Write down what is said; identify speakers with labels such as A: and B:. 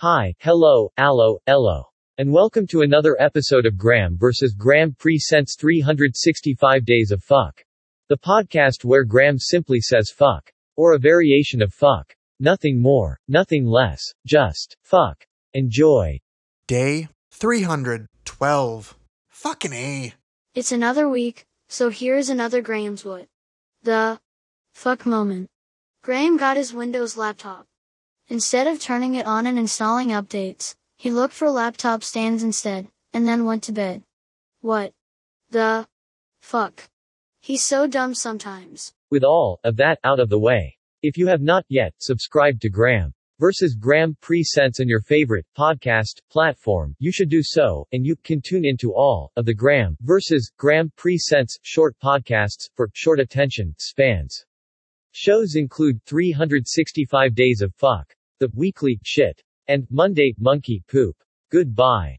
A: Hi, hello, allo, ello. And welcome to another episode of Graeme vs. Graeme Presents 365 Days of Fuck. The podcast where Graeme simply says fuck. Or a variation of fuck. Nothing more, nothing less, just fuck. Enjoy.
B: Day 312. Fucking A.
C: It's another week, so here's another Graeme's what. The fuck moment. Graeme got his Windows laptop. Instead of turning it on and installing updates, he looked for laptop stands instead, and then went to bed. What? The fuck. He's so dumb sometimes.
A: With all of that out of the way. If you have not yet subscribed to Graeme versus Graeme Presents on your favorite podcast platform, you should do so, and you can tune into all of the Graeme versus Graeme Presents short podcasts for short attention spans. Shows include 365 Days of Fuck, The Weekly Shit, and Monday Monkey Poop. Goodbye.